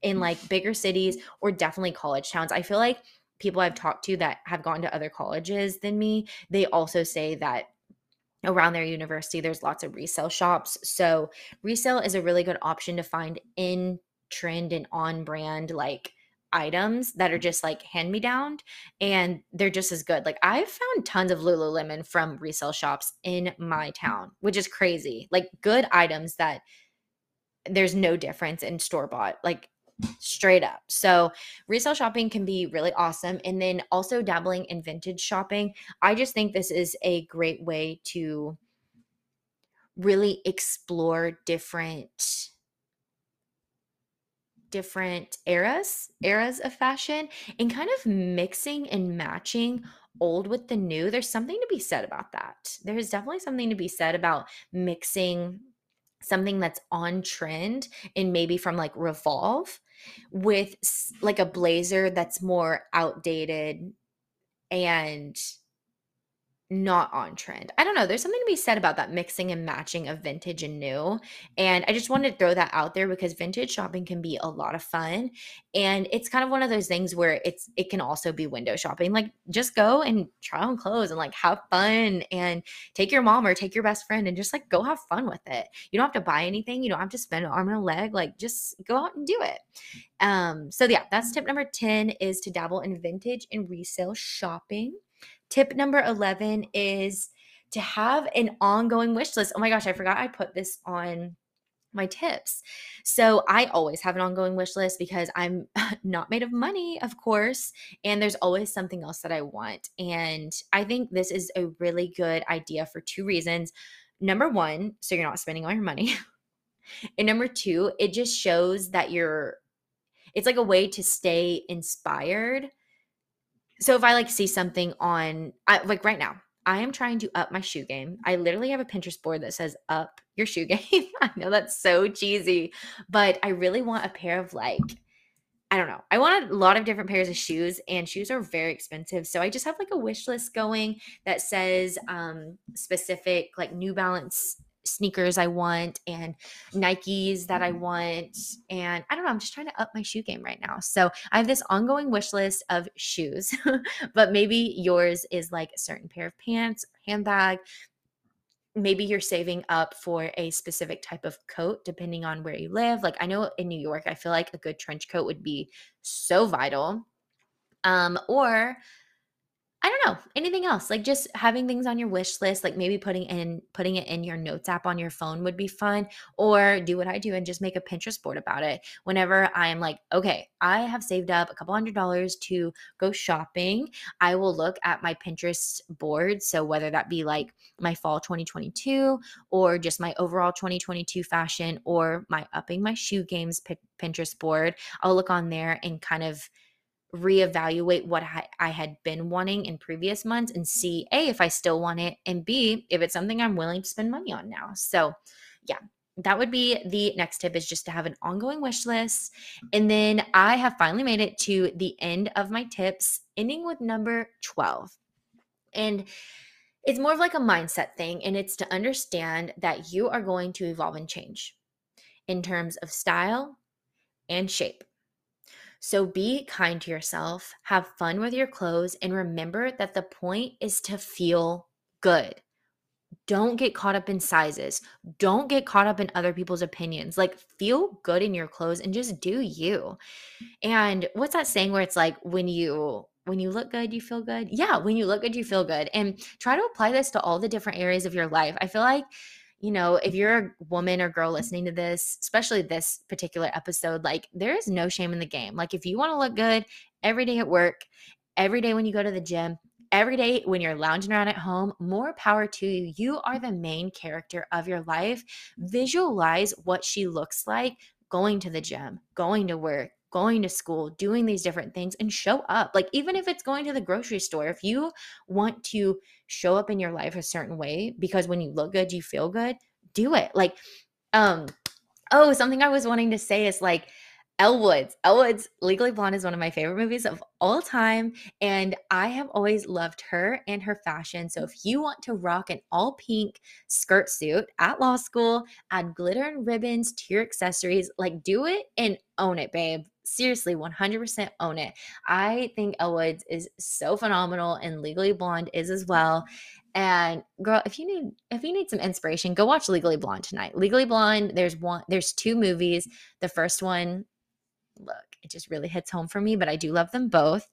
Speaker 1: in like bigger cities or definitely college towns. I feel like people I've talked to that have gone to other colleges than me, they also say that around their university there's lots of resale shops. So resale is a really good option to find in trend and on brand like items that are mm-hmm. just like hand me down and they're just as good. Like I've found tons of Lululemon from resale shops in my mm-hmm. town, which is crazy. Like good items that there's no difference in store bought, like straight up. So resale shopping can be really awesome. And then also dabbling in vintage shopping. I just think this is a great way to really explore different different eras, eras of fashion, and kind of mixing and matching old with the new. There's something to be said about that. There's definitely something to be said about mixing something that's on trend and maybe from like Revolve with like a blazer that's more outdated and not on trend. I don't know. There's something to be said about that mixing and matching of vintage and new. And I just wanted to throw that out there because vintage shopping can be a lot of fun. And it's kind of one of those things where it's it can also be window shopping. Like just go and try on clothes and like have fun and take your mom or take your best friend and just like go have fun with it. You don't have to buy anything. You don't have to spend an arm and a leg. Like just go out and do it. Um, so yeah, that's tip number 10 is to dabble in vintage and resale shopping. Tip number 11 is to have an ongoing wish list. Oh my gosh, I forgot I put this on my tips. So I always have an ongoing wish list because I'm not made of money, of course, and there's always something else that I want. And I think this is a really good idea for two reasons. Number one, so you're not spending all your money. and number two, it just shows that you're, it's like a way to stay inspired so if I like see something on I, like right now, I am trying to up my shoe game. I literally have a Pinterest board that says up your shoe game. I know that's so cheesy, but I really want a pair of like I don't know. I want a lot of different pairs of shoes and shoes are very expensive. So I just have like a wish list going that says um specific like New Balance sneakers I want and Nikes that I want. And I don't know, I'm just trying to up my shoe game right now. So I have this ongoing wish list of shoes, but maybe yours is like a certain pair of pants, handbag. Maybe you're saving up for a specific type of coat depending on where you live. Like I know in New York, I feel like a good trench coat would be so vital. Um, or I don't know, anything else, like just having things on your wish list, like maybe putting in putting it in your notes app on your phone would be fun or do what I do and just make a Pinterest board about it. Whenever I'm like, okay, I have saved up a couple hundred dollars to go shopping, I will look at my Pinterest board, so whether that be like my fall 2022 or just my overall 2022 fashion or my upping my shoe games Pinterest board, I'll look on there and kind of reevaluate what I, I had been wanting in previous months and see A, if I still want it, and B, if it's something I'm willing to spend money on now. So, yeah, that would be the next tip is just to have an ongoing wish list. And then I have finally made it to the end of my tips, ending with number 12. And it's more of like a mindset thing, and it's to understand that you are going to evolve and change in terms of style and shape. So be kind to yourself, have fun with your clothes, and remember that the point is to feel good. Don't get caught up in sizes. Don't get caught up in other people's opinions. Like, feel good in your clothes and just do you. And what's that saying where it's like, when you when you look good, you feel good? Yeah, when you look good, you feel good. And try to apply this to all the different areas of your life. I feel like you know, if you're a woman or girl listening to this, especially this particular episode, like there is no shame in the game. Like if you want to look good every day at work, every day when you go to the gym, every day when you're lounging around at home, more power to you. You are the main character of your life. Visualize what she looks like going to the gym, going to work, going to school, doing these different things and show up. Like, even if it's going to the grocery store, if you want to show up in your life a certain way because when you look good, you feel good, do it. Like, um, oh, something I was wanting to say is like, Elle Woods. Elwood's Legally Blonde is one of my favorite movies of all time. And I have always loved her and her fashion. So if you want to rock an all pink skirt suit at law school, add glitter and ribbons to your accessories, like do it and own it, babe. Seriously, 100% own it. I think Elle Woods is so phenomenal and Legally Blonde is as well. And girl, if you need if you need some inspiration, go watch Legally Blonde tonight. Legally Blonde, there's one there's two movies. The first one look, it just really hits home for me, but I do love them both.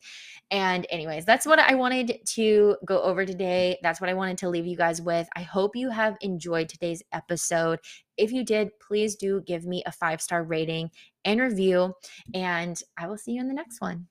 Speaker 1: And, anyways, that's what I wanted to go over today. That's what I wanted to leave you guys with. I hope you have enjoyed today's episode. If you did, please do give me a five star rating and review, and I will see you in the next one.